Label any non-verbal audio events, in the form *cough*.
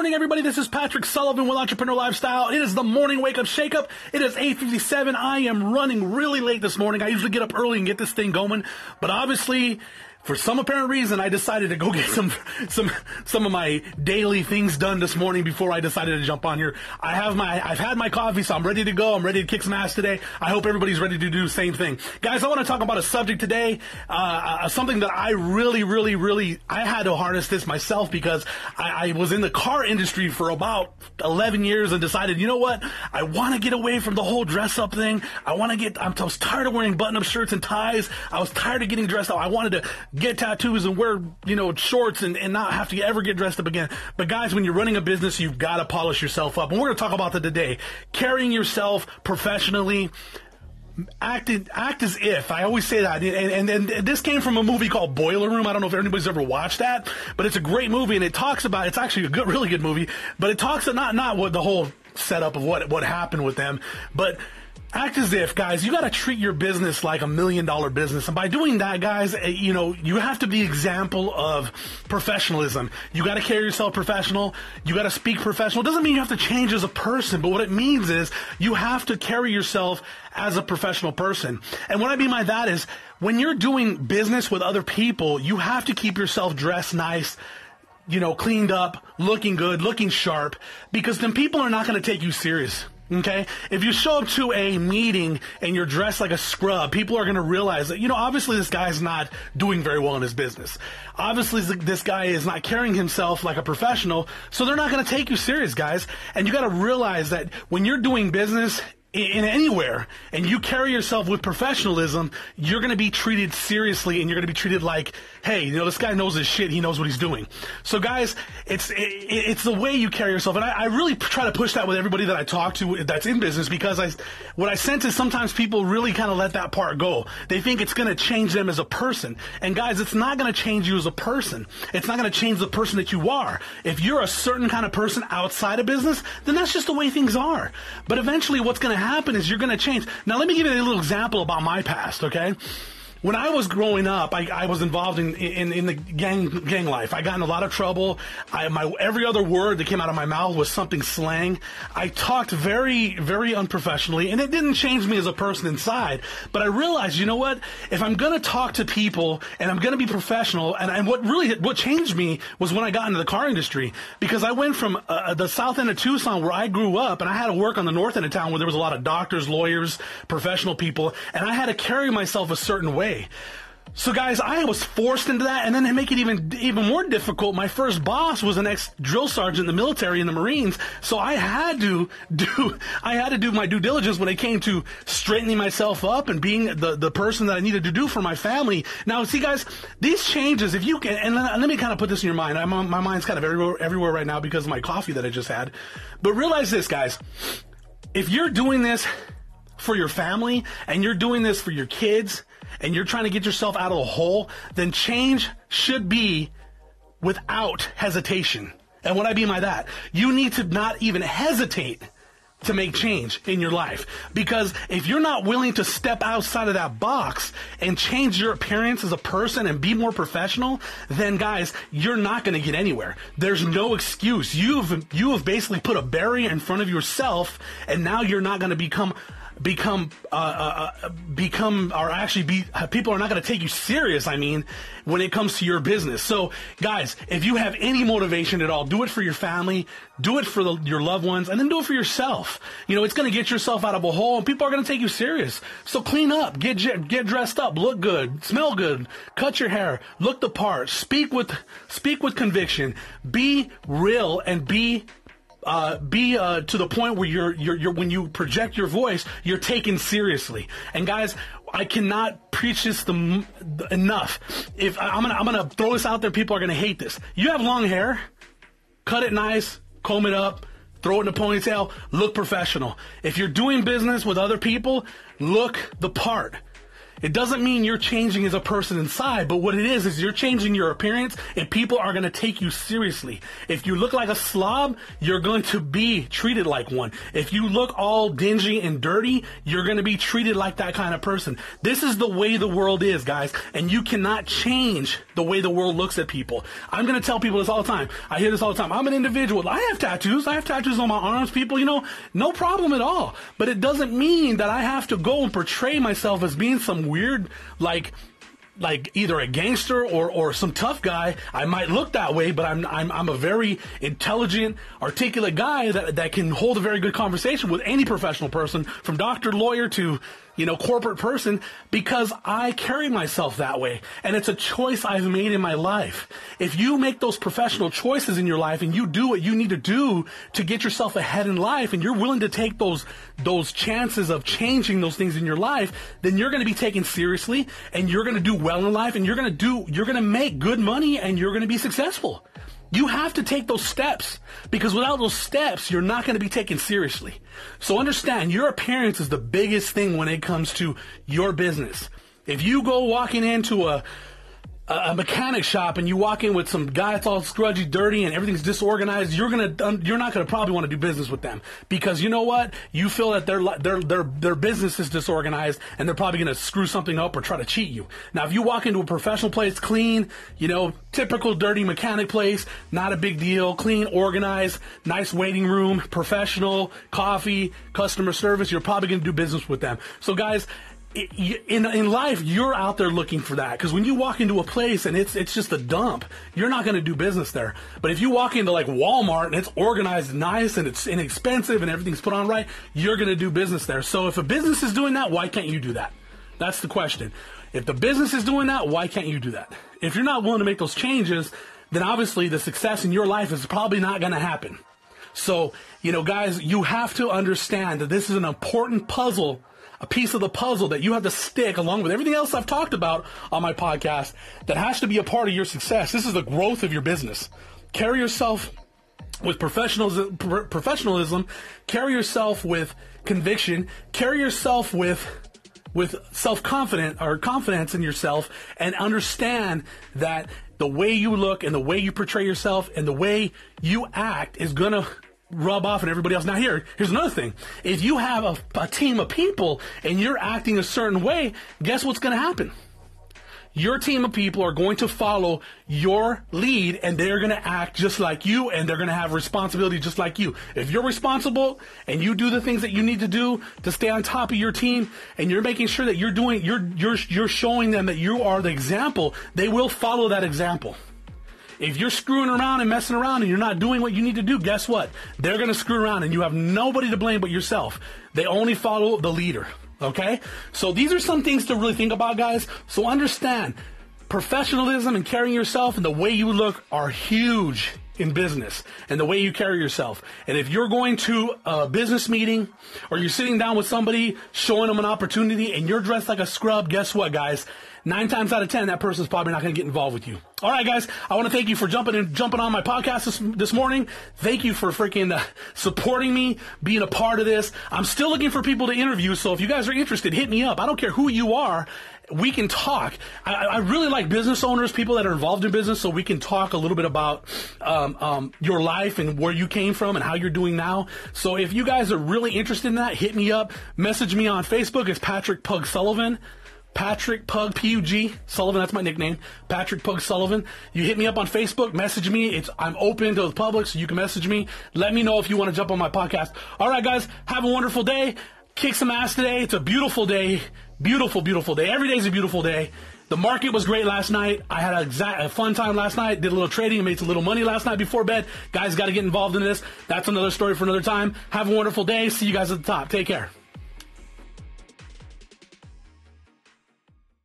morning, everybody. This is Patrick Sullivan with Entrepreneur Lifestyle. It is the morning wake up shake up. It is 8.57. I am running really late this morning. I usually get up early and get this thing going, but obviously for some apparent reason, I decided to go get some some some of my daily things done this morning before I decided to jump on here. I have my I've had my coffee, so I'm ready to go. I'm ready to kick some ass today. I hope everybody's ready to do the same thing, guys. I want to talk about a subject today, uh, uh, something that I really, really, really I had to harness this myself because I, I was in the car industry for about 11 years and decided, you know what, I want to get away from the whole dress up thing. I want to get. I'm, I was tired of wearing button up shirts and ties. I was tired of getting dressed up. I wanted to get tattoos and wear, you know, shorts and, and not have to ever get dressed up again. But guys, when you're running a business, you've got to polish yourself up. And we're going to talk about that today. Carrying yourself professionally, act act as if I always say that, and, and, and this came from a movie called Boiler Room. I don't know if anybody's ever watched that, but it's a great movie, and it talks about it's actually a good, really good movie, but it talks not not what the whole setup of what what happened with them, but act as if, guys, you got to treat your business like a million dollar business. And by doing that, guys, eh, you know, you have to be example of professionalism. You got to carry yourself professional. You got to speak professional. It doesn't mean you have to change as a person, but what it means is you have to carry yourself as a professional person. And what I mean by that is when you're doing business with other people, you have to keep yourself dressed nice, you know, cleaned up, looking good, looking sharp, because then people are not going to take you serious. Okay? If you show up to a meeting and you're dressed like a scrub, people are going to realize that, you know, obviously this guy's not doing very well in his business. Obviously this guy is not carrying himself like a professional, so they're not going to take you serious, guys. And you got to realize that when you're doing business, in anywhere and you carry yourself with professionalism, you're going to be treated seriously and you're going to be treated like, hey, you know, this guy knows his shit. He knows what he's doing. So guys, it's, it, it's the way you carry yourself. And I, I, really try to push that with everybody that I talk to uh, that's in business because I, what I sense is sometimes people really kind of let that part go. They think it's going to change them as a person. And guys, it's not going to change you as a person. It's not going to change the person that you are. If you're a certain kind of person outside of business, then that's just the way things are. But eventually what's going to happen is you're going to change. Now, let me give you a little example about my past, okay? When I was growing up, I, I was involved in, in, in the gang gang life. I got in a lot of trouble. I, my every other word that came out of my mouth was something slang. I talked very very unprofessionally, and it didn't change me as a person inside. But I realized, you know what? If I'm going to talk to people and I'm going to be professional, and, and what really what changed me was when I got into the car industry because I went from uh, the south end of Tucson where I grew up, and I had to work on the north end of town where there was a lot of doctors, lawyers, professional people, and I had to carry myself a certain way way. So guys, I was forced into that, and then to make it even even more difficult, my first boss was an ex drill sergeant in the military in the Marines. So I had to *laughs* do I had to do my due diligence when it came to straightening myself up and being the the person that I needed to do for my family. Now, see, guys, these changes, if you can, and let me kind of put this in your mind. I'm, my mind's kind of everywhere everywhere right now because of my coffee that I just had. But realize this, guys, if you're doing this for your family and you're doing this for your kids and you're trying to get yourself out of the hole, then change should be without hesitation. And what I mean by that, you need to not even hesitate to make change in your life. Because if you're not willing to step outside of that box and change your appearance as a person and be more professional, then guys, you're not going to get anywhere. There's no excuse. You've, you have basically put a barrier in front of yourself and now you're not going to become become uh, uh, uh, become or actually be people are not going to take you serious. I mean, when it comes to your business. So, guys, if you have any motivation at all, do it for your family, do it for the, your loved ones, and then do it for yourself. You know, it's going to get yourself out of a hole, and people are going to take you serious. So, clean up, get get dressed up, look good, smell good, cut your hair, look the part, speak with speak with conviction, be real, and be uh, be uh, to the point where you're, you're, you're when you project your voice, you're taken seriously. And guys, I cannot preach this the, the, enough. If I'm gonna I'm gonna throw this out there, people are gonna hate this. You have long hair, cut it nice, comb it up, throw it in a ponytail, look professional. If you're doing business with other people, look the part. It doesn't mean you're changing as a person inside, but what it is is you're changing your appearance and people are going to take you seriously. If you look like a slob, you're going to be treated like one. If you look all dingy and dirty, you're going to be treated like that kind of person. This is the way the world is, guys, and you cannot change the way the world looks at people. I'm going to tell people this all the time. I hear this all the time. I'm an individual. I have tattoos. I have tattoos on my arms, people, you know, no problem at all. But it doesn't mean that I have to go and portray myself as being some weird, like, like either a gangster or, or some tough guy. I might look that way, but I'm, I'm, I'm a very intelligent, articulate guy that, that can hold a very good conversation with any professional person, from doctor, lawyer to, you know, corporate person, because I carry myself that way. And it's a choice I've made in my life. If you make those professional choices in your life and you do what you need to do to get yourself ahead in life and you're willing to take those, those chances of changing those things in your life, then you're going to be taken seriously and you're going to do well in life and you're going to do, you're going to make good money and you're going to be successful. You have to take those steps because without those steps, you're not going to be taken seriously. So understand your appearance is the biggest thing when it comes to your business. If you go walking into a a, mechanic shop and you walk in with some guy that's all scrudgy, dirty, and everything's disorganized, you're gonna um, you're not gonna probably want to do business with them because you know what? You feel that their their their their business is disorganized and they're probably gonna screw something up or try to cheat you. Now, if you walk into a professional place, clean, you know, typical dirty mechanic place, not a big deal, clean, organized, nice waiting room, professional, coffee, customer service, you're probably gonna do business with them. So, guys in in life, you're out there looking for that because when you walk into a place and it's it's just a dump, you're not going to do business there. But if you walk into like Walmart and it's organized, nice, and it's inexpensive and everything's put on right, you're going to do business there. So if a business is doing that, why can't you do that? That's the question. If the business is doing that, why can't you do that? If you're not willing to make those changes, then obviously the success in your life is probably not going to happen. So, you know, guys, you have to understand that this is an important puzzle a piece of the puzzle that you have to stick along with everything else I've talked about on my podcast that has to be a part of your success. This is the growth of your business. Carry yourself with professionalism, professionalism, carry yourself with conviction, carry yourself with with self-confidence or confidence in yourself and understand that the way you look and the way you portray yourself and the way you act is going to rub off on everybody else. Now here, here's another thing. If you have a, a team of people and you're acting a certain way, guess what's going to happen? Your team of people are going to follow your lead and they're going to act just like you and they're going to have responsibility just like you. If you're responsible and you do the things that you need to do to stay on top of your team and you're making sure that you're doing, you're, you're, you're showing them that you are the example, they will follow that example. If you're screwing around and messing around and you're not doing what you need to do, guess what? They're going to screw around and you have nobody to blame but yourself. They only follow the leader. Okay? So these are some things to really think about, guys. So understand professionalism and carrying yourself and the way you look are huge in business and the way you carry yourself. And if you're going to a business meeting or you're sitting down with somebody showing them an opportunity and you're dressed like a scrub, guess what, guys? Nine times out of ten, that person's probably not going to get involved with you. All right, guys, I want to thank you for jumping in, jumping on my podcast this, this morning. Thank you for freaking uh, supporting me, being a part of this. I'm still looking for people to interview, so if you guys are interested, hit me up. I don't care who you are. We can talk. I, I really like business owners, people that are involved in business, so we can talk a little bit about um, um, your life and where you came from and how you're doing now. So if you guys are really interested in that, hit me up. Message me on Facebook. It's Patrick Pug Sullivan. Patrick Pug P U G Sullivan. That's my nickname. Patrick Pug Sullivan. You hit me up on Facebook. Message me. It's I'm open to the public, so you can message me. Let me know if you want to jump on my podcast. All right, guys. Have a wonderful day. Kick some ass today. It's a beautiful day. Beautiful, beautiful day. Every day is a beautiful day. The market was great last night. I had a, exact, a fun time last night. Did a little trading, made a little money last night before bed. Guys, got to get involved in this. That's another story for another time. Have a wonderful day. See you guys at the top. Take care.